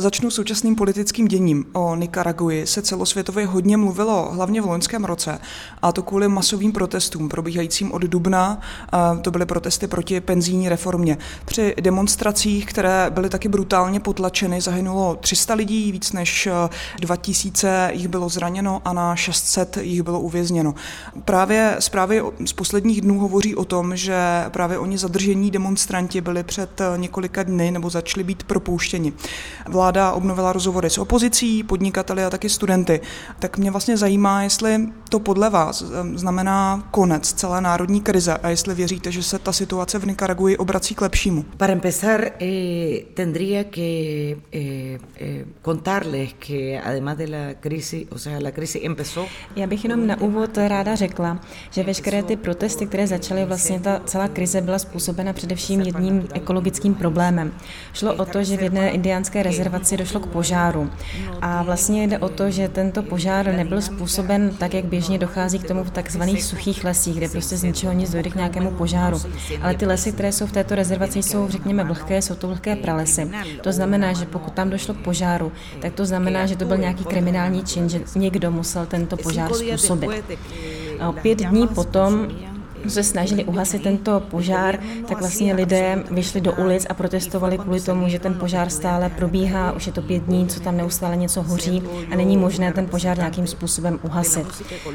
Začnu současným politickým děním. O Nikaraguji se celosvětově hodně mluvilo, hlavně v loňském roce, a to kvůli masovým protestům probíhajícím od dubna. To byly protesty proti penzijní reformě. Při demonstracích, které byly taky brutálně potlačeny, zahynulo 300 lidí, víc než 2000 jich bylo zraněno a na 600 jich bylo uvězněno. Právě zprávy z posledních dnů hovoří o tom, že právě oni zadržení demonstranti byli před několika dny nebo začali být propouštěni. Vláda obnovila rozhovory s opozicí, podnikateli a taky studenty. Tak mě vlastně zajímá, jestli to podle vás znamená konec celé národní krize a jestli věříte, že se ta situace v Nikaraguji obrací k lepšímu. Para empezar, eh, tendría que eh, eh, contarles que además de la crisis, o sea, la crisis empezó. Já bych jenom na úvod ráda řekla, že veškeré ty protesty, které začaly, vlastně ta celá krize byla způsobena především jedním ekologickým problémem. Šlo o to, že v jedné indiánské rezervaci došlo k požáru. A vlastně jde o to, že tento požár nebyl způsoben tak, jak běžně dochází k tomu v takzvaných suchých lesích, kde prostě z ničeho nic dojde k nějakému požáru. Ale ty lesy, které jsou v této rezervaci, jsou, řekněme, vlhké, jsou to vlhké pralesy. To znamená, že pokud tam došlo k požáru, tak to znamená, že to byl nějaký kriminální čin, že někdo musel tento požár způsobit. Pět dní potom se snažili uhasit tento požár, tak vlastně lidé vyšli do ulic a protestovali kvůli tomu, že ten požár stále probíhá, už je to pět dní, co tam neustále něco hoří a není možné ten požár nějakým způsobem uhasit.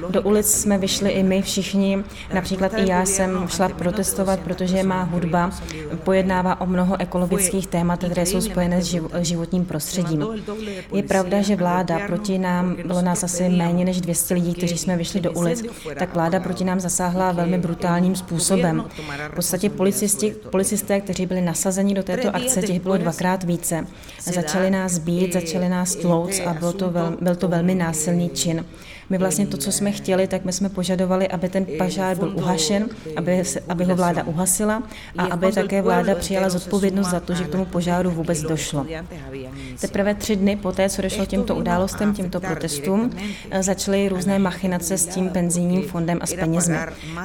Do ulic jsme vyšli i my všichni, například i já jsem šla protestovat, protože má hudba pojednává o mnoho ekologických témat, které jsou spojené s životním prostředím. Je pravda, že vláda proti nám, bylo nás asi méně než 200 lidí, kteří jsme vyšli do ulic, tak vláda proti nám zasáhla velmi brutálně brutálním způsobem. V podstatě policisti, policisté, kteří byli nasazeni do této akce, těch bylo dvakrát více. Začali nás být, začali nás tlouc a byl to, vel, byl to velmi násilný čin. My vlastně to, co jsme chtěli, tak my jsme požadovali, aby ten pažár byl uhašen, aby, aby ho vláda uhasila a aby také vláda přijala zodpovědnost za to, že k tomu požáru vůbec došlo. Teprve tři dny poté, co došlo těmto událostem, těmto protestům, začaly různé machinace s tím penzijním fondem a s penězmi.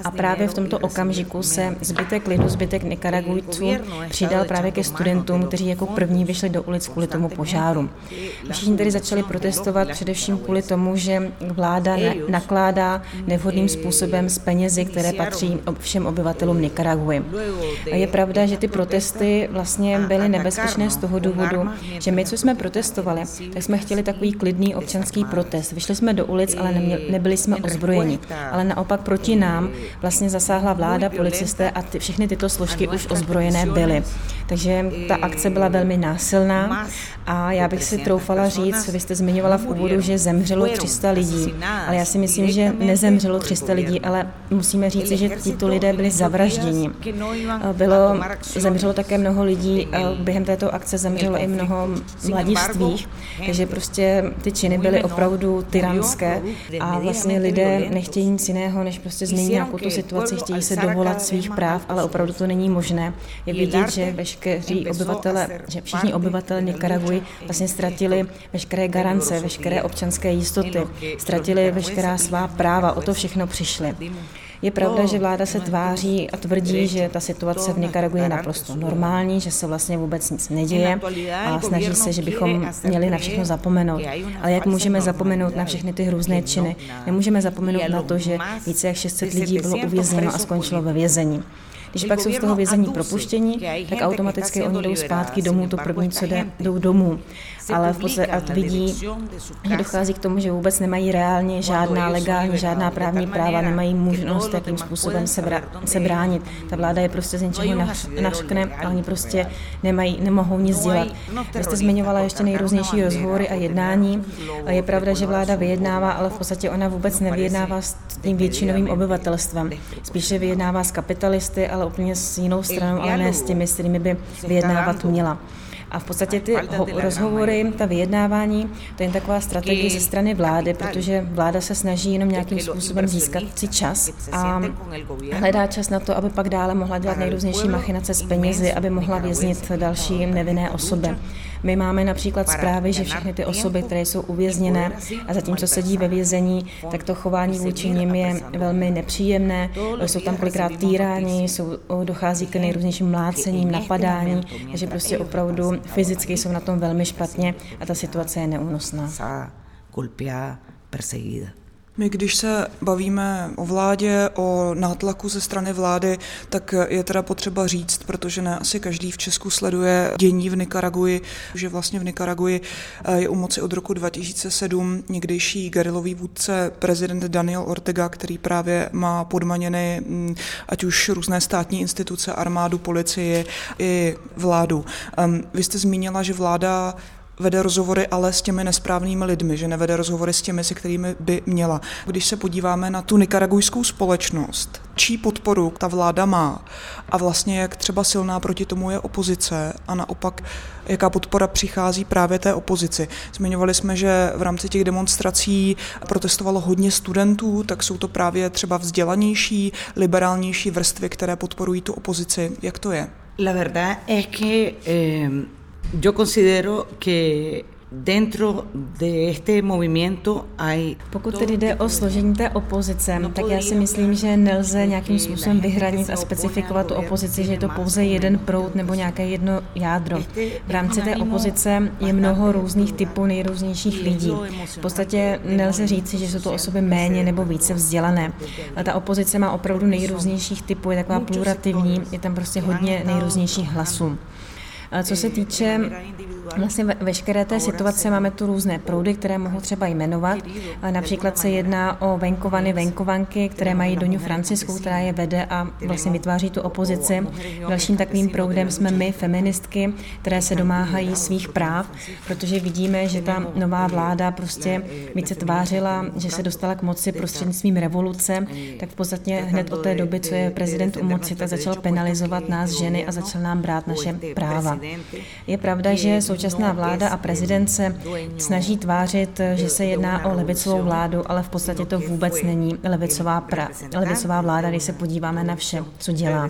A právě v tomto okamžiku se zbytek lidu, zbytek Nikaragujců přidal právě ke studentům, kteří jako první vyšli do ulic kvůli tomu požáru. Všichni tedy začali protestovat především kvůli tomu, že vláda vláda ne, nakládá nevhodným způsobem s penězi, které patří všem obyvatelům Nikaraguji. A je pravda, že ty protesty vlastně byly nebezpečné z toho důvodu, že my, co jsme protestovali, tak jsme chtěli takový klidný občanský protest. Vyšli jsme do ulic, ale nebyli jsme ozbrojeni. Ale naopak proti nám vlastně zasáhla vláda, policisté a ty, všechny tyto složky už ozbrojené byly. Takže ta akce byla velmi násilná a já bych si troufala říct, vy jste zmiňovala v úvodu, že zemřelo 300 lidí, ale já si myslím, že nezemřelo 300 lidí, ale musíme říct, že tito lidé byli zavražděni. Bylo, zemřelo také mnoho lidí, během této akce zemřelo i mnoho mladistvých, takže prostě ty činy byly opravdu tyranské a vlastně lidé nechtějí nic jiného, než prostě změnit nějakou tu situaci, chtějí se dovolat svých práv, ale opravdu to není možné. Je vidět, že veškeří obyvatele, že všichni obyvatele Nikaraguji vlastně ztratili veškeré garance, veškeré občanské jistoty, ztratili veškerá svá práva, o to všechno přišli. Je pravda, že vláda se tváří a tvrdí, že ta situace v Nikaraguji je naprosto normální, že se vlastně vůbec nic neděje a snaží se, že bychom měli na všechno zapomenout. Ale jak můžeme zapomenout na všechny ty hrůzné činy? Nemůžeme zapomenout na to, že více jak 600 lidí bylo uvězněno a skončilo ve vězení. Když pak jsou z toho vězení propuštění, tak automaticky oni jdou zpátky domů, to první, co jde, jdou domů. Ale v podstatě vidí, že dochází k tomu, že vůbec nemají reálně žádná legální, žádná právní práva, nemají možnost, jakým způsobem se, brá, se bránit. Ta vláda je prostě z něčeho nařkne a oni prostě nemají, nemohou nic dělat. Vy jste zmiňovala ještě nejrůznější rozhovory a jednání. Je pravda, že vláda vyjednává, ale v podstatě ona vůbec nevyjednává s tím většinovým obyvatelstvem. Spíše vyjednává s kapitalisty, ale úplně s jinou stranou, ale ne s těmi, s kterými by vyjednávat měla. A v podstatě ty ho- rozhovory, ta vyjednávání, to je jen taková strategie ze strany vlády, protože vláda se snaží jenom nějakým způsobem získat si čas a hledá čas na to, aby pak dále mohla dělat nejrůznější machinace s penězi, aby mohla věznit další nevinné osoby. My máme například zprávy, že všechny ty osoby, které jsou uvězněné a zatímco sedí ve vězení, tak to chování vůči nim je velmi nepříjemné. Jsou tam kolikrát týrání, jsou, dochází k nejrůznějším mlácením, napadání, takže prostě opravdu fyzicky jsou na tom velmi špatně a ta situace je neúnosná. perseguida. My, když se bavíme o vládě, o nátlaku ze strany vlády, tak je teda potřeba říct, protože ne asi každý v Česku sleduje dění v Nikaraguji, že vlastně v Nikaraguji eh, je u moci od roku 2007 někdejší gerilový vůdce prezident Daniel Ortega, který právě má podmaněny mm, ať už různé státní instituce, armádu, policii i vládu. Vy jste zmínila, že vláda vede rozhovory ale s těmi nesprávnými lidmi, že nevede rozhovory s těmi, se kterými by měla. Když se podíváme na tu nikaragujskou společnost, čí podporu ta vláda má a vlastně jak třeba silná proti tomu je opozice a naopak jaká podpora přichází právě té opozici. Zmiňovali jsme, že v rámci těch demonstrací protestovalo hodně studentů, tak jsou to právě třeba vzdělanější, liberálnější vrstvy, které podporují tu opozici. Jak to je? La verdad es que eh, Yo considero que dentro de este movimiento hay... Pokud tedy jde o složení té opozice, tak já si myslím, že nelze nějakým způsobem vyhradit a specifikovat tu opozici, že je to pouze jeden proud nebo nějaké jedno jádro. V rámci té opozice je mnoho různých typů nejrůznějších lidí. V podstatě nelze říci, že jsou to osoby méně nebo více vzdělané. A ta opozice má opravdu nejrůznějších typů, je taková plurativní, je tam prostě hodně nejrůznějších hlasů. Co se týče vlastně veškeré té situace, máme tu různé proudy, které mohu třeba jmenovat. Například se jedná o venkovany, venkovanky, které mají Doňu Francisku, která je vede a vlastně vytváří tu opozici. Dalším takovým proudem jsme my, feministky, které se domáhají svých práv, protože vidíme, že ta nová vláda prostě více tvářila, že se dostala k moci prostřednictvím revoluce, tak v podstatě hned od té doby, co je prezident u moci, tak začal penalizovat nás ženy a začal nám brát naše práva. Je pravda, že současná vláda a prezident se snaží tvářit, že se jedná o levicovou vládu, ale v podstatě to vůbec není levicová, pra, levicová vláda, když se podíváme na vše, co dělá.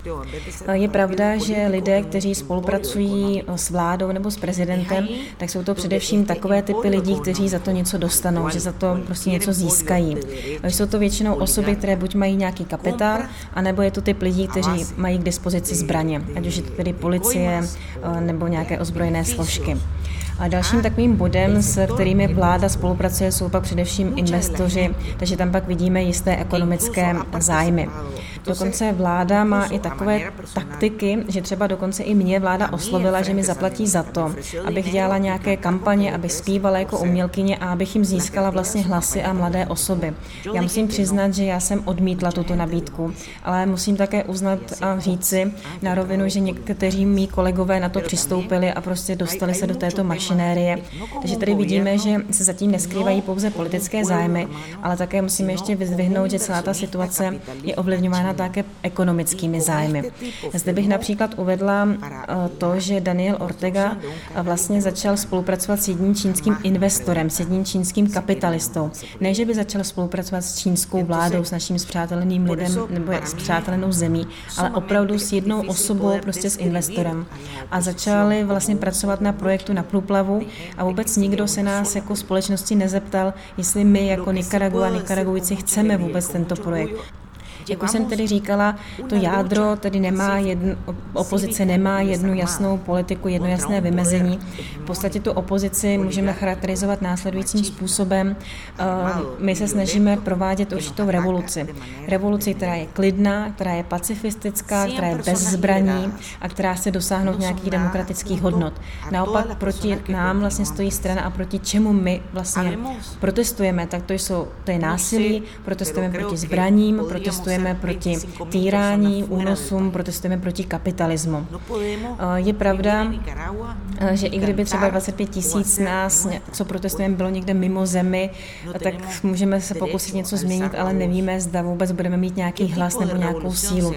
Je pravda, že lidé, kteří spolupracují s vládou nebo s prezidentem, tak jsou to především takové typy lidí, kteří za to něco dostanou, že za to prostě něco získají. Jsou to většinou osoby, které buď mají nějaký kapitál, anebo je to typ lidí, kteří mají k dispozici zbraně, ať už je to tedy policie, nebo nějaké ozbrojené složky. A dalším takovým bodem, s kterými vláda spolupracuje, jsou pak především investoři, takže tam pak vidíme jisté ekonomické zájmy. Dokonce vláda má i takové taktiky, že třeba dokonce i mě vláda oslovila, že mi zaplatí za to, abych dělala nějaké kampaně, abych zpívala jako umělkyně a abych jim získala vlastně hlasy a mladé osoby. Já musím přiznat, že já jsem odmítla tuto nabídku, ale musím také uznat a říci na rovinu, že někteří mý kolegové na to přistoupili a prostě dostali se do této mašinérie. Takže tady vidíme, že se zatím neskrývají pouze politické zájmy, ale také musíme ještě vyzdvihnout, že celá ta situace je ovlivňována také ekonomickými zájmy. Zde bych například uvedla eh, to, že Daniel Ortega vlastně začal spolupracovat s jedním čínským investorem, s jedním čínským kapitalistou. Ne, že by začal spolupracovat s čínskou vládou, s naším zpřáteleným lidem nebo s přátelenou zemí, ale opravdu s jednou osobou, prostě s investorem. A začali vlastně pracovat na projektu na průplavu a vůbec nikdo se nás jako společnosti nezeptal, jestli my jako Nicaragua, Nicaraguici chceme vůbec tento projekt. Jak už jsem tedy říkala, to jádro tedy nemá jednu, opozice nemá jednu jasnou politiku, jedno jasné vymezení. V podstatě tu opozici můžeme charakterizovat následujícím způsobem. Eh, my se snažíme provádět určitou revoluci. Revoluci, která je klidná, která je pacifistická, která je bez zbraní a která chce dosáhnout nějakých demokratických hodnot. Naopak proti nám vlastně stojí strana a proti čemu my vlastně protestujeme, tak to jsou to je násilí, protestujeme proti zbraním, protestujeme protestujeme proti týrání, únosům, protestujeme proti kapitalismu. Je pravda, že i kdyby třeba 25 tisíc nás, co protestujeme, bylo někde mimo zemi, tak můžeme se pokusit něco změnit, ale nevíme, zda vůbec budeme mít nějaký hlas nebo nějakou sílu,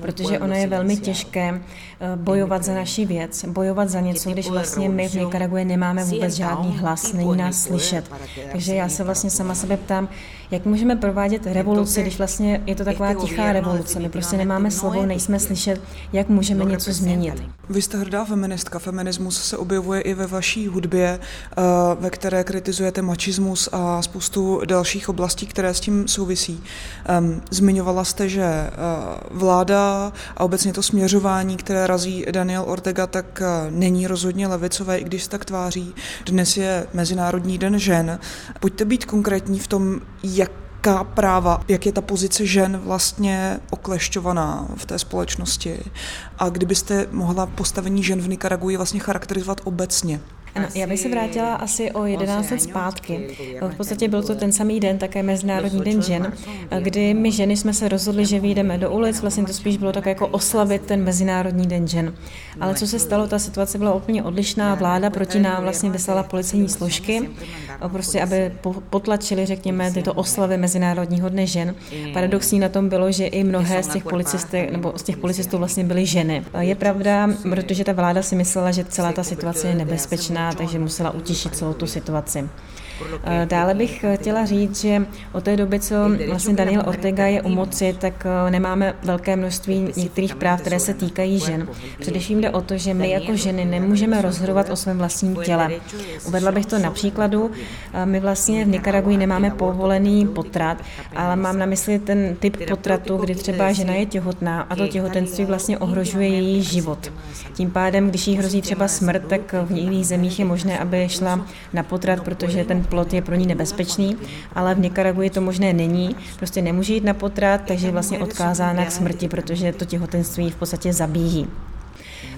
protože ono je velmi těžké bojovat za naši věc, bojovat za něco, když vlastně my v Nikaraguje nemáme vůbec žádný hlas, není nás slyšet. Takže já se vlastně sama sebe ptám, jak můžeme provádět revoluci, když vlastně je to tak taková tichá revoluce. My prostě nemáme slovo, nejsme slyšet, jak můžeme něco změnit. Vy jste hrdá feministka. Feminismus se objevuje i ve vaší hudbě, eh, ve které kritizujete mačismus a spoustu dalších oblastí, které s tím souvisí. Zmiňovala jste, že eh, vláda a obecně to směřování, které razí Daniel Ortega, tak eh, není rozhodně levicové, i když se tak tváří. Dnes je Mezinárodní den žen. Pojďte být konkrétní v tom, jak jaká práva, jak je ta pozice žen vlastně oklešťovaná v té společnosti a kdybyste mohla postavení žen v Nikaraguji vlastně charakterizovat obecně. Ano, já bych se vrátila asi o 11 let zpátky. V podstatě byl to ten samý den, také Mezinárodní den žen, kdy my ženy jsme se rozhodli, že vyjdeme do ulic. Vlastně to spíš bylo tak jako oslavit ten Mezinárodní den žen. Ale co se stalo, ta situace byla úplně odlišná. Vláda proti nám vlastně vyslala policejní složky, prostě aby potlačili, řekněme, tyto oslavy Mezinárodního dne žen. Paradoxní na tom bylo, že i mnohé z těch policistů, nebo z těch policistů vlastně byly ženy. Je pravda, protože ta vláda si myslela, že celá ta situace je nebezpečná takže musela utišit celou tu situaci. Eh, dále bych chtěla říct, že od té doby, co vlastně Daniel Ortega je u moci, tak eh, nemáme velké množství některých práv, které se týkají žen. Především jde o to, že my jako ženy nemůžeme rozhodovat o svém vlastním těle. Uvedla bych to na příkladu. Eh, my vlastně v Nikaraguji nemáme povolený potrat, ale mám na mysli ten typ potratu, kdy třeba žena je těhotná a to těhotenství vlastně ohrožuje její život. Tím pádem, když jí hrozí třeba smrt, tak v jiných zemích je možné, aby šla na potrat, protože ten plot je pro ní nebezpečný, ale v Nikaraguji to možné není, prostě nemůže jít na potrat, takže je vlastně odkázána k smrti, protože to těhotenství v podstatě zabíjí.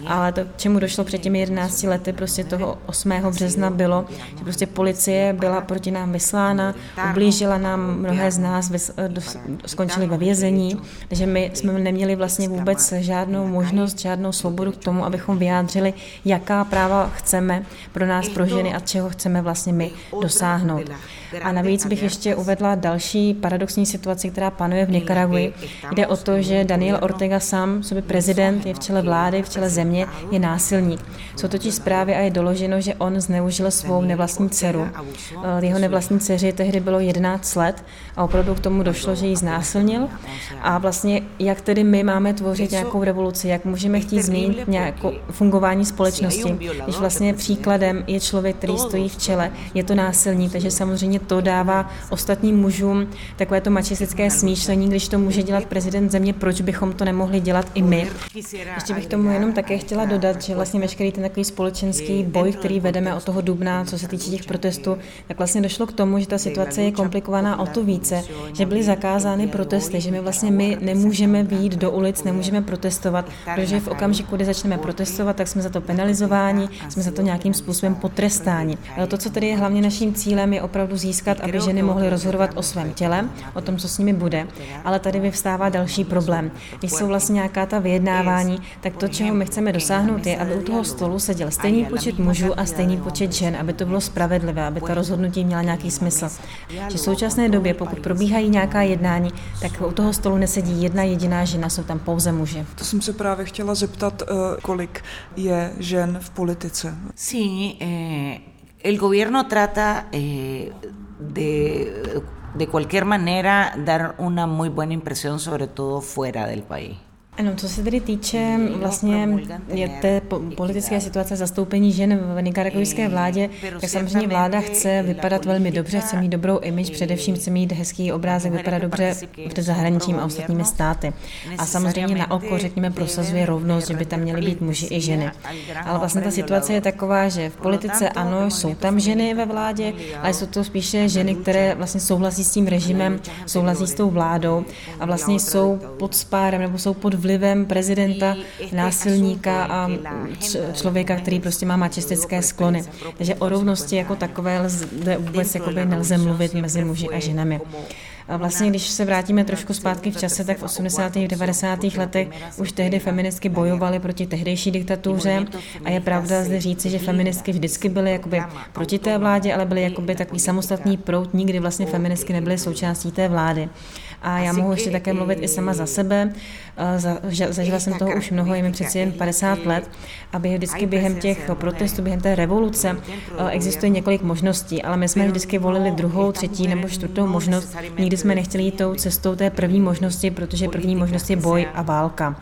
Ale to, čemu došlo před těmi 11 lety, prostě toho 8. března bylo, že prostě policie byla proti nám vyslána, ublížila nám mnohé z nás, vys, do, skončili ve vězení, takže my jsme neměli vlastně vůbec žádnou možnost, žádnou svobodu k tomu, abychom vyjádřili, jaká práva chceme pro nás, pro ženy a čeho chceme vlastně my dosáhnout. A navíc bych ještě uvedla další paradoxní situaci, která panuje v Nikaraguji. Jde o to, že Daniel Ortega sám, sobě prezident, je v čele vlády, v čele země, je násilník. Jsou totiž zprávy a je doloženo, že on zneužil svou nevlastní dceru. Eh, jeho nevlastní dceři tehdy bylo 11 let a opravdu k tomu došlo, že ji znásilnil. A vlastně, jak tedy my máme tvořit nějakou revoluci, jak můžeme chtít změnit nějakou fungování společnosti, když vlastně příkladem je člověk, který stojí v čele, je to násilník, takže samozřejmě to dává ostatním mužům takové to mačistické smýšlení, když to může dělat prezident země, proč bychom to nemohli dělat i my. Ještě bych tomu jenom také chtěla dodat, že vlastně veškerý ten takový společenský boj, který vedeme od toho dubna, co se týče těch protestů, tak vlastně došlo k tomu, že ta situace je komplikovaná o to více, že byly zakázány protesty, že my vlastně my nemůžeme výjít do ulic, nemůžeme protestovat, protože v okamžiku, kdy začneme protestovat, tak jsme za to penalizováni, jsme za to nějakým způsobem potrestáni. Ale to, co tedy je hlavně naším cílem, je opravdu získat, aby ženy mohly rozhodovat o svém těle, o tom, co s nimi bude. Ale tady vyvstává další problém. Když jsou vlastně nějaká ta vyjednávání, tak to, čeho my chceme dosáhnout, je, aby u toho stolu seděl stejný počet mužů a stejný počet žen, aby to bylo spravedlivé, aby ta rozhodnutí měla nějaký smysl. Že v současné době, pokud probíhají nějaká jednání, tak u toho stolu nesedí jedna jediná žena, jsou tam pouze muži. To jsem se právě chtěla zeptat, eh, kolik je žen v politice. Sí, eh, el gobierno trata eh, de, de cualquier manera dar una muy buena impresión, sobre todo fuera del país. Ano, co se tedy týče vlastně je té politické situace zastoupení žen v nikaragujské vládě, tak samozřejmě vláda chce vypadat velmi dobře, chce mít dobrou image, především chce mít hezký obrázek, vypadat dobře před zahraničím a ostatními státy. A samozřejmě na oko, řekněme, prosazuje rovnost, že by tam měly být muži i ženy. Ale vlastně ta situace je taková, že v politice ano, jsou tam ženy ve vládě, ale jsou to spíše ženy, které vlastně souhlasí s tím režimem, souhlasí s tou vládou a vlastně jsou pod spárem nebo jsou pod vlivem vlivem prezidenta, násilníka a člověka, který prostě má mačistické sklony. Takže o rovnosti jako takové zde vůbec jakoby nelze mluvit mezi muži a ženami. A vlastně, když se vrátíme trošku zpátky v čase, tak v 80. a 90. letech už tehdy feministky bojovaly proti tehdejší diktatuře a je pravda zde říci, že feministky vždycky byly jakoby proti té vládě, ale byly jakoby takový samostatný prout, nikdy vlastně feministky nebyly součástí té vlády. A já mohu ještě také mluvit i sama za sebe. Zažila jsem toho už mnoho, je mi přeci jen 50 let. A vždycky během těch protestů, během té revoluce existuje několik možností, ale my jsme vždycky volili druhou, třetí nebo čtvrtou možnost. Nikdy jsme nechtěli jít tou cestou té první možnosti, protože první možnost je boj a válka.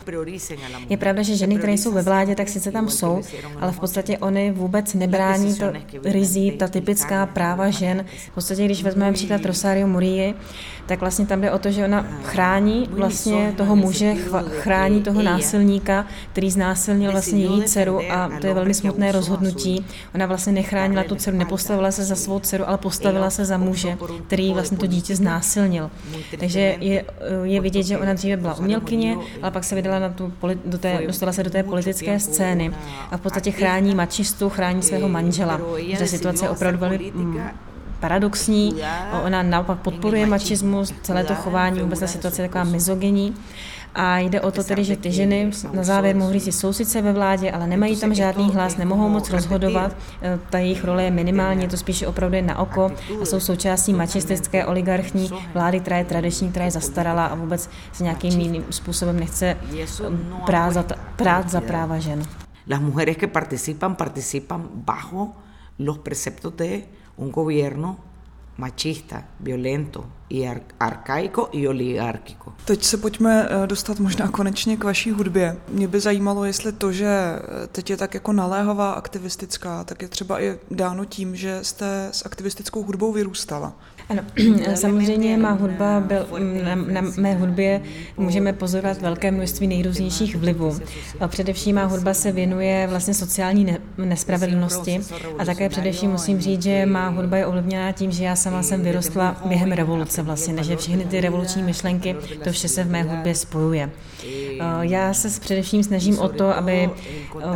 Je pravda, že ženy, které jsou ve vládě, tak sice tam jsou, ale v podstatě oni vůbec nebrání to rizí, ta typická práva žen. V podstatě, když vezmeme příklad Rosario Murie, tak vlastně tam jde o to, že ona chrání vlastně toho muže, chrání toho násilníka, který znásilnil vlastně její dceru a to je velmi smutné rozhodnutí. Ona vlastně nechránila tu dceru, nepostavila se za svou dceru, ale postavila se za muže, který vlastně to dítě znásilnil. Takže je, je vidět, že ona dříve byla umělkyně, ale pak se vydala na tu, do té, dostala se do té politické scény a v podstatě chrání mačistu, chrání svého manžela. Ta situace je opravdu velmi paradoxní. Ona naopak podporuje mačismus, celé to chování, vůbec ta situace je taková mizogyní. A jde o to tedy, že ty ženy na závěr mohou říct, jsou sice ve vládě, ale nemají tam žádný hlas, nemohou moc rozhodovat, e, ta jejich role je minimální, je to spíše opravdu na oko a jsou součástí mačistické oligarchní vlády, která je tradiční, která je zastarala a vůbec s nějakým jiným způsobem nechce prát za, prát za práva žen. Las mujeres que participan, participan bajo los preceptos de un gobierno machista, violento y arcaico y oligárquico. Teď se pojďme eh, dostat možná konečně k vaší hudbě. Mě by zajímalo, jestli to, že eh, teď je tak jako naléhavá aktivistická, tak je třeba i dáno tím, že jste s aktivistickou hudbou vyrůstala. Ano, samozřejmě má hudba, byl, na, na mé hudbě můžeme pozorovat velké množství nejrůznějších vlivů. Především má hudba se věnuje vlastně sociální ne, nespravedlnosti a také především musím říct, že má hudba je ovlivněná tím, že já sama jsem vyrostla během revoluce vlastně, než všechny ty revoluční myšlenky, to vše se v mé hudbě spojuje. Já se především snažím o to, aby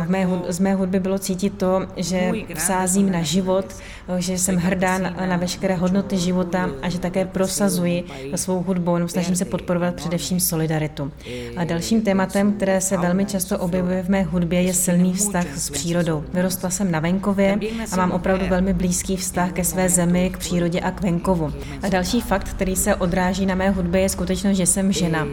v mé, z mé hudby bylo cítit to, že vsázím na život, že jsem hrdá na, na veškeré hodnoty života a že také prosazuji svou hudbou, nebo snažím se podporovat především solidaritu. A dalším tématem, které se velmi často objevuje v mé hudbě, je silný vztah s přírodou. Vyrostla jsem na venkově a mám opravdu velmi blízký vztah ke své zemi, k přírodě a k venkovu. A další fakt, který se odráží na mé hudbě, je skutečnost, že jsem žena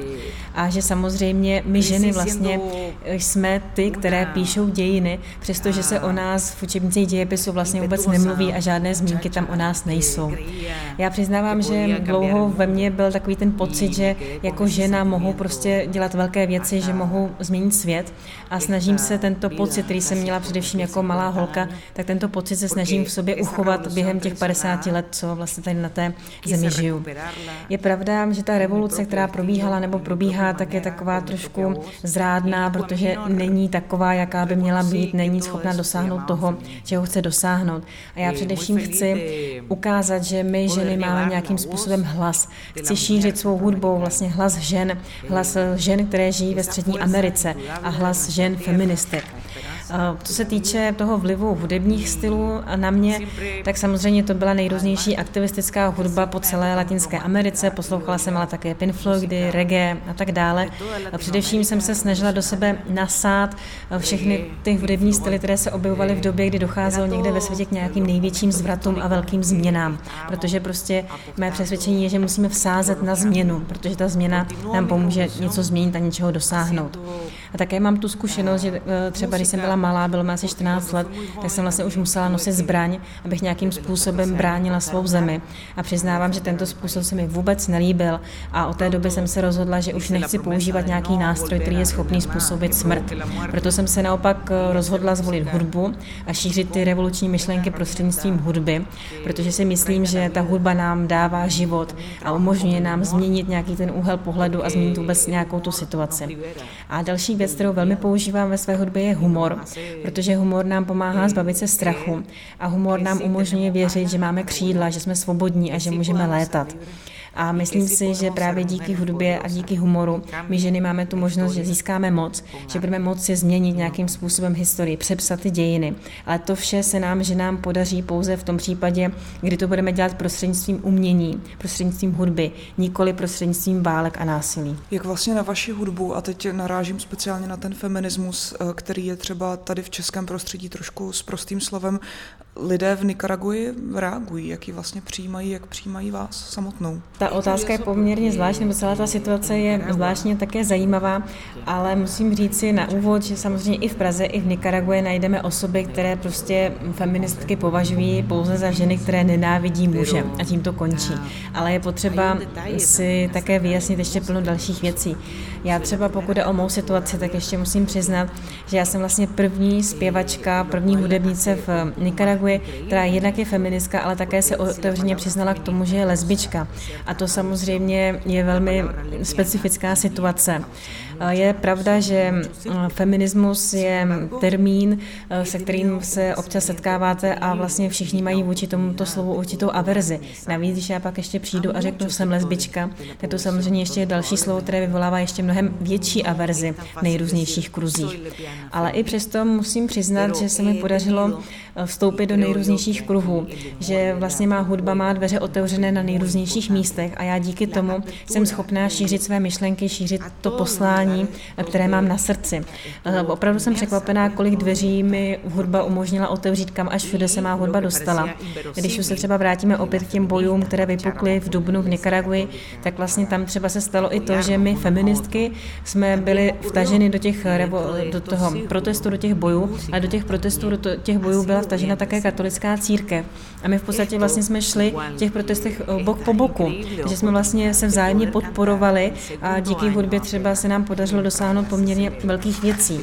a že samozřejmě my ženy vlastně jsme ty, které píšou dějiny, přestože se o nás v učebnici dějepisu vlastně vůbec nemluví a žádné zmínky tam o nás nejsou. Já přiznávám, že dlouho ve mně byl takový ten pocit, že jako žena mohu prostě dělat velké věci, že mohu změnit svět a snažím se tento pocit, který jsem měla především jako malá holka, tak tento pocit se snažím v sobě uchovat během těch 50 let, co vlastně tady na té zemi žiju. Je pravda, že ta revoluce, která probíhala nebo probíhá, tak je taková trošku zrádná, protože není taková, jaká by měla být, není schopna dosáhnout toho, čeho chce dosáhnout. A já především chci ukázat, že my ženy máme nějakým způsobem hlas. Chci šířit svou hudbou vlastně hlas žen, hlas žen, které žijí ve Střední Americe a hlas žen feministek. Co se týče toho vlivu hudebních stylů na mě, tak samozřejmě to byla nejrůznější aktivistická hudba po celé Latinské Americe. Poslouchala jsem ale také Pink Floydy, reggae a tak dále. A především jsem se snažila do sebe nasát všechny ty hudební styly, které se objevovaly v době, kdy docházelo někde ve světě k nějakým největším zvratům a velkým změnám. Protože prostě mé přesvědčení je, že musíme vsázet na změnu, protože ta změna nám pomůže něco změnit a něčeho dosáhnout. A také mám tu zkušenost, že eh, třeba když jsem byla malá, bylo mi asi 14 let, tak jsem vlastně už musela nosit zbraň, abych nějakým způsobem bránila svou zemi. A přiznávám, že tento způsob se mi vůbec nelíbil a od té doby jsem se rozhodla, že už nechci používat nějaký nástroj, který je schopný způsobit smrt. Proto jsem se naopak eh, rozhodla zvolit hudbu a šířit ty revoluční myšlenky prostřednictvím hudby, protože si myslím, že ta hudba nám dává život a umožňuje nám změnit nějaký ten úhel pohledu a změnit vůbec nějakou tu situaci. A další věc, kterou velmi používám ve své hudbě, je humor, protože humor nám pomáhá zbavit se strachu a humor nám umožňuje věřit, že máme křídla, že jsme svobodní a že můžeme létat. A myslím si, že právě díky hudbě a díky humoru my ženy máme tu možnost, že získáme moc, že budeme moci změnit nějakým způsobem historii, přepsat ty dějiny. Ale to vše se nám ženám podaří pouze v tom případě, kdy to budeme dělat prostřednictvím umění, prostřednictvím hudby, nikoli prostřednictvím válek a násilí. Jak vlastně na vaši hudbu, a teď narážím speciálně na ten feminismus, eh, který je třeba tady v českém prostředí trošku s prostým slovem, lidé v Nikaraguji reagují, jak ji vlastně přijímají, jak přijímají vás samotnou? Ta otázka je poměrně zvláštní, nebo celá ta situace je zvláštně také zajímavá, ale musím říct si na úvod, že samozřejmě i v Praze, i v Nikaraguji najdeme osoby, které prostě feministky považují pouze za ženy, které nenávidí muže a tím to končí. Ale je potřeba si také vyjasnit ještě plno dalších věcí. Já třeba pokud jde o mou situaci, tak ještě musím přiznat, že já jsem vlastně první zpěvačka, první hudebnice v Nikaraguji, která jednak je feministka, ale také se otevřeně přiznala k tomu, že je lesbička. A to samozřejmě je velmi specifická situace. Je pravda, že feminismus je termín, se kterým se občas setkáváte a vlastně všichni mají vůči tomuto slovu určitou averzi. Navíc, když já pak ještě přijdu a řeknu, že jsem lesbička, tak to samozřejmě ještě je další slovo, které vyvolává ještě mnohem větší averzi v nejrůznějších kruzích. Ale i přesto musím přiznat, že se mi podařilo vstoupit do nejrůznějších kruhů, že vlastně má hudba má dveře otevřené na nejrůznějších místech a já díky tomu jsem schopná šířit své myšlenky, šířit to poslání, které mám na srdci. Opravdu jsem překvapená, kolik dveří mi hudba umožnila otevřít, kam až všude se má hudba dostala. Když už se třeba vrátíme opět k těm bojům, které vypukly v Dubnu v Nikaraguji, tak vlastně tam třeba se stalo i to, že my feministky jsme byli vtaženy do těch do toho protestu, do těch bojů a do těch protestů, do těch bojů byla vtažena také katolická církev. A my v podstatě vlastně jsme šli v těch protestech eh, bok po boku, že jsme vlastně se vzájemně podporovali a díky hudbě třeba se nám podařilo dosáhnout poměrně velkých věcí.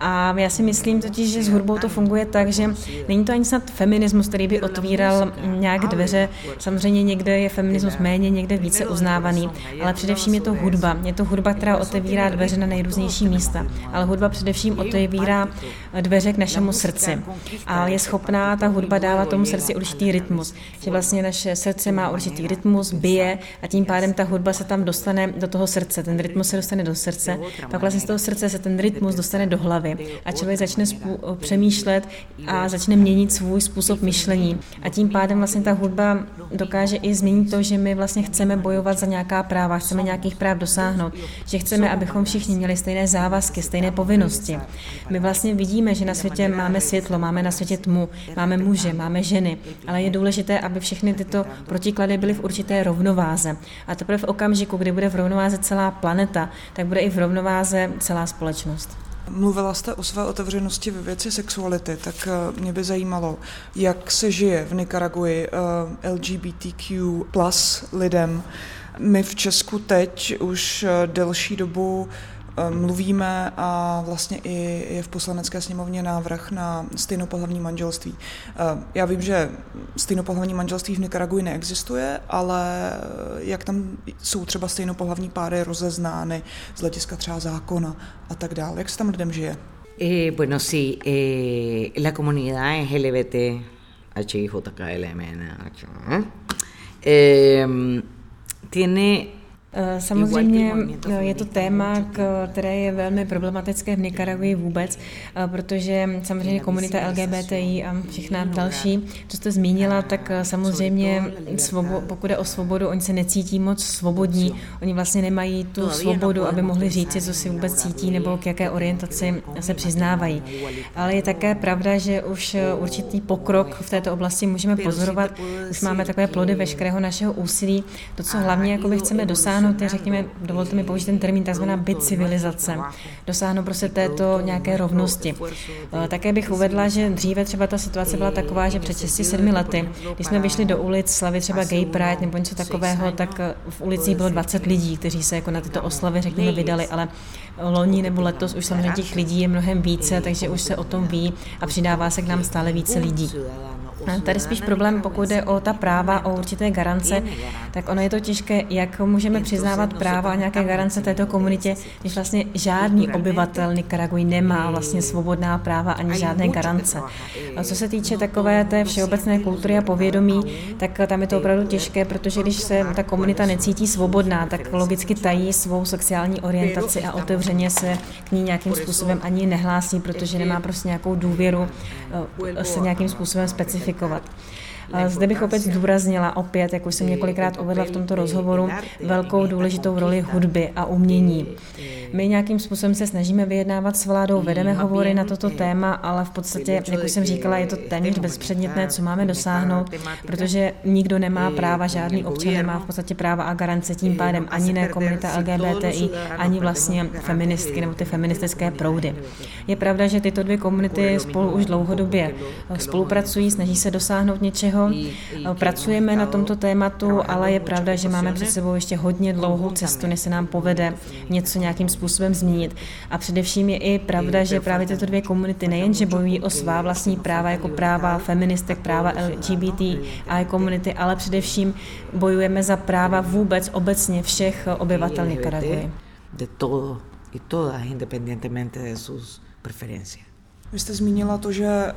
A já si myslím totiž, že s hudbou to funguje tak, že není to ani snad feminismus, který by otvíral nějak dveře. Samozřejmě někde je feminismus méně, někde více uznávaný, ale především je to hudba. Je to hudba, která otevírá dveře na nejrůznější místa. Ale hudba především otevírá dveře k našemu srdci. A je schopná ta hudba dávat tomu srdci určitý rytmus. Že vlastně naše srdce má určitý rytmus, bije a tím pádem ta hudba se tam dostane do toho srdce. Ten rytmus se dostane do srdce, pak vlastně z toho srdce se ten rytmus dostane do hlavy a člověk začne spů- přemýšlet a začne měnit svůj způsob myšlení. A tím pádem vlastně ta hudba dokáže i změnit to, že my vlastně chceme bojovat za nějaká práva, chceme nějakých práv dosáhnout, že chceme, abychom všichni měli stejné závazky, stejné povinnosti. My vlastně vidíme, že na světě máme světlo, máme na světě tmu, máme muže, máme ženy, ale je důležité, aby všechny tyto protiklady byly v určité rovnováze. A teprve v okamžiku, kdy bude v rovnováze celá planeta, tak bude i v rovnováze celá společnost. Mluvila jste o své otevřenosti ve věci sexuality, tak eh, mě by zajímalo, jak se žije v Nikaraguji eh, LGBTQ plus lidem. My v Česku teď už eh, delší dobu mluvíme a vlastně i je v poslanecké sněmovně návrh na stejnopohlavní manželství. Eh, já vím, že stejnopohlavní manželství v Nikaraguji neexistuje, ale jak tam jsou třeba stejnopohlavní páry rozeznány z hlediska třeba zákona a tak dále. Jak se tam lidem žije? Eh, bueno, sí, eh, la comunidad LGBT, HIJKLMN, eh, tiene Eh, samozřejmě eh, je to téma, které je velmi problematické v Nikaragui vůbec, eh, protože samozřejmě komunita LGBTI a všechna další, co jste zmínila, tak samozřejmě svobo, pokud je o svobodu, oni se necítí moc svobodní, oni vlastně nemají tu svobodu, aby mohli říct, co si vůbec cítí nebo k jaké orientaci se přiznávají. Ale je také pravda, že už určitý pokrok v této oblasti můžeme pozorovat, už máme takové plody veškerého našeho úsilí. To, co hlavně jakoby chceme dosáhnout, dosáhnout, řekněme, dovolte mi použít ten termín, takzvaná byt civilizace, dosáhnout prostě této nějaké rovnosti. Eh, také bych uvedla, že dříve třeba ta situace byla taková, že před 6-7 lety, když jsme vyšli do ulic slavy třeba Gay Pride nebo něco takového, tak eh, v ulici bylo 20 lidí, kteří se jako na tyto oslavy, řekněme, vydali, ale loni nebo letos už samozřejmě těch lidí je mnohem více, takže už se o tom ví a přidává se k nám stále více lidí. Tady spíš problém, pokud jde o ta práva, o určité garance, tak ono je to těžké, jak můžeme přiznávat práva a nějaké garance této komunitě, když vlastně žádný obyvatel Nikaraguji nemá vlastně svobodná práva ani žádné garance. A co se týče takové té všeobecné kultury a povědomí, tak tam je to opravdu těžké, protože když se ta komunita necítí svobodná, tak logicky tají svou sexuální orientaci a otevřeně se k ní nějakým způsobem ani nehlásí, protože nemá prostě nějakou důvěru eh, se nějakým způsobem specifikovat identifikovat. Zde bych opět zdůraznila opět, jak už jsem několikrát uvedla v tomto rozhovoru, velkou důležitou roli hudby a umění. My nějakým způsobem se snažíme vyjednávat s vládou, vedeme hovory na toto téma, ale v podstatě, jak už jsem říkala, je to téměř bezpředmětné, co máme dosáhnout, protože nikdo nemá práva, žádný občan nemá v podstatě práva a garance tím pádem ani ne komunita LGBTI, ani vlastně feministky nebo ty feministické proudy. Je pravda, že tyto dvě komunity spolu už dlouhodobě spolupracují, snaží se dosáhnout něčeho. Pracujeme na tomto tématu, ale je pravda, že máme před sebou ještě hodně dlouhou cestu, než se nám povede něco nějakým způsobem změnit. A především je i pravda, že právě tyto dvě komunity nejenže bojují o svá vlastní práva, jako práva feministek, práva LGBT a komunity, ale především bojujeme za práva vůbec obecně všech obyvatel Nikaraguy. De todo y todas, independientemente de sus preferencias. Vy jste zmínila to, že eh,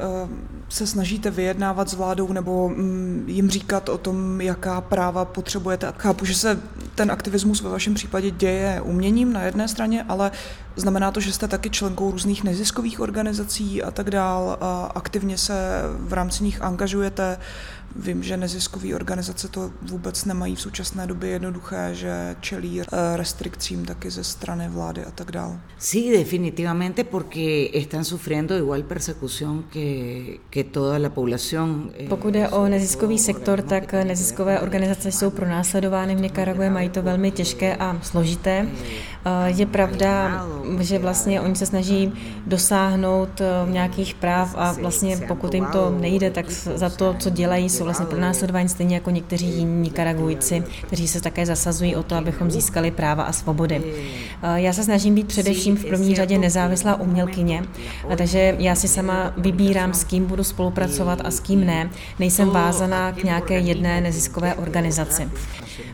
se snažíte vyjednávat s vládou nebo mm, jim říkat o tom, jaká práva potřebujete. Chápu, že se ten aktivismus ve vašem případě děje uměním na jedné straně, ale znamená to, že jste taky členkou různých neziskových organizací a tak dál a aktivně se v rámci nich angažujete. Vím, že neziskové organizace to vůbec nemají v současné době jednoduché, že čelí eh, restrikcím taky ze strany vlády a tak dále. Sí, definitivamente, porque están sufriendo igual persecución que, que toda la población. Eh, Pokud je o neziskový sektor, tak neziskové organizace jsou pronásledovány v Nikarague, mají to velmi těžké a složité. Eh, je pravda, že vlastně oni se snaží dosáhnout nějakých práv a vlastně pokud jim to nejde, tak za to, co dělají, jsou vlastně pro následování stejně jako někteří jiní Nikaragujci, kteří se také zasazují o to, abychom získali práva a svobody. Já se snažím být především v první řadě nezávislá umělkyně, takže já si sama vybírám, s kým budu spolupracovat a s kým ne. Nejsem vázaná k nějaké jedné neziskové organizaci.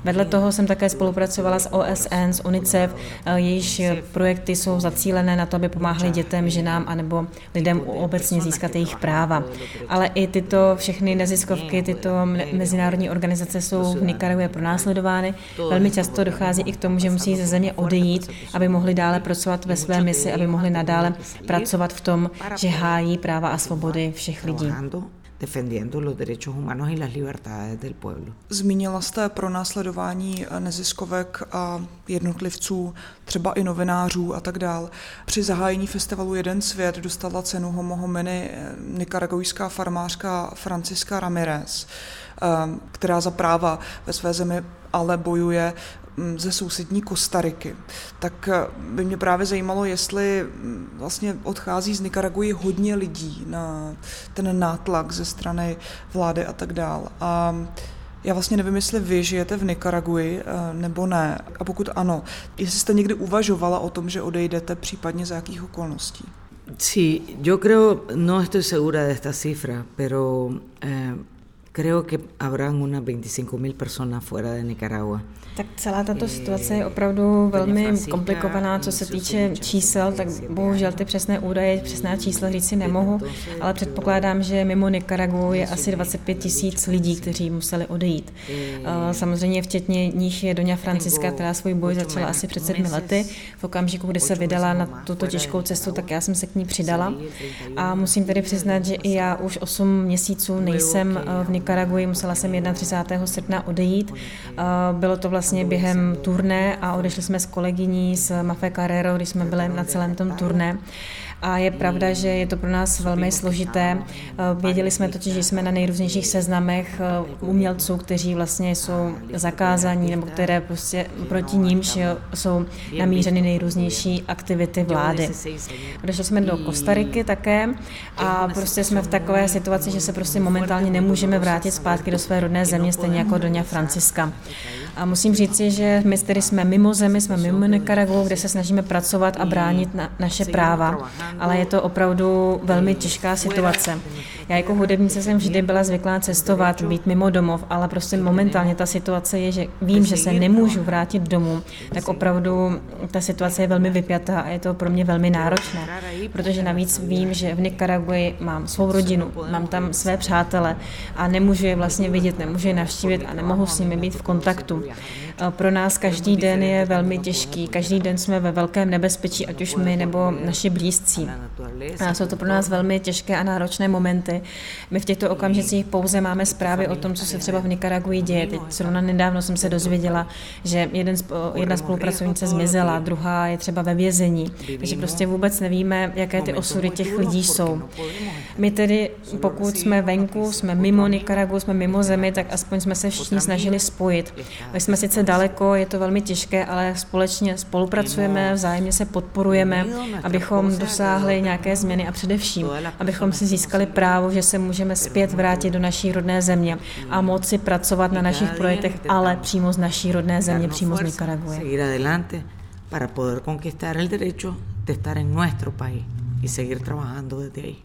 Vedle toho jsem také spolupracovala s OSN, s UNICEF, jejíž projekty jsou zacílené na to, aby pomáhali dětem, ženám anebo lidem obecně získat jejich práva. Ale i tyto všechny neziskovky, tyto mezinárodní organizace jsou v Nikaraguě pronásledovány. Velmi často dochází i k tomu, že musí ze země odejít, aby mohli dále pracovat ve své misi, aby mohli nadále pracovat v tom, že hájí práva a svobody všech lidí defendiendo los derechos humanos y las libertades del pueblo. Zmínila jste pro následování neziskovek a jednotlivců, třeba i novinářů a tak dál. Při zahájení festivalu Jeden svět dostala cenu Homo hominy nikaragujská farmářka Franciska Ramirez, eh, která za práva ve své zemi ale bojuje ze sousední Kostariky. Tak eh, by mě právě zajímalo, jestli mm, vlastně odchází z Nikaraguji hodně lidí na ten nátlak ze strany vlády a tak dál. A já vlastně nevím, jestli vy žijete v Nikaraguji eh, nebo ne. A pokud ano, jestli jste někdy uvažovala o tom, že odejdete, případně za jakých okolností? Sí, yo creo, no estoy segura de esta cifra, pero eh, creo que habrán unas 25 mil personas fuera de Nicaragua. Tak celá tato situace je opravdu velmi komplikovaná, co se týče čísel, tak bohužel ty přesné údaje, přesná čísla říct si nemohu, ale předpokládám, že mimo Nikaragu je asi 25 tisíc lidí, kteří museli odejít. Samozřejmě včetně nich je Doňa Franciska, která svůj boj začala asi před sedmi lety. V okamžiku, kdy se vydala na tuto těžkou cestu, tak já jsem se k ní přidala. A musím tedy přiznat, že i já už 8 měsíců nejsem v Nikaraguji, musela jsem 31. srpna odejít. Bylo to vlastně během turné a odešli jsme s kolegyní z Mafe Carrero, když jsme byli na celém tom turné a je pravda, že je to pro nás velmi složité. Eh, věděli jsme totiž, že jsme na nejrůznějších seznamech eh, umělců, kteří vlastně jsou zakázaní nebo které prostě proti nímž jsou namířeny nejrůznější aktivity vlády. Došli jsme do Kostariky také a prostě jsme v takové situaci, že se prostě momentálně nemůžeme vrátit zpátky do své rodné země, stejně jako Doňa Franciska. A musím říci, že my tedy jsme mimo zemi, jsme mimo Nikaragu, kde se snažíme pracovat a bránit na, naše práva ale je to opravdu velmi těžká situace. Já jako hudebnice jsem vždy byla zvyklá cestovat, být mimo domov, ale prostě momentálně ta situace je, že vím, že se nemůžu vrátit domů, tak opravdu ta situace je velmi vypjatá a je to pro mě velmi náročné, protože navíc vím, že v Nikaraguji mám svou rodinu, mám tam své přátele a nemůžu je vlastně vidět, nemůžu je navštívit a nemohu s nimi být v kontaktu. Pro nás každý den je velmi těžký, každý den jsme ve velkém nebezpečí, ať už my nebo naši blízcí. A jsou to pro nás velmi těžké a náročné momenty. My v těchto okamžicích pouze máme zprávy o tom, co se třeba v Nikaraguji děje. Teď zrovna nedávno jsem se dozvěděla, že jeden, jedna spolupracovnice zmizela, druhá je třeba ve vězení. Takže prostě vůbec nevíme, jaké ty osudy těch lidí jsou. My tedy, pokud jsme venku, jsme mimo Nikaragu, jsme mimo zemi, tak aspoň jsme se všichni snažili spojit. My jsme sice daleko, je to velmi těžké, ale společně spolupracujeme, vzájemně se podporujeme, abychom dosáhli nějaké změny a především, abychom si získali právo, že se můžeme zpět vrátit do naší rodné země a moci pracovat na našich projektech, ale přímo z naší rodné země, přímo z Nicaraguje. para poder conquistar el derecho de estar en nuestro país y seguir trabajando desde ahí.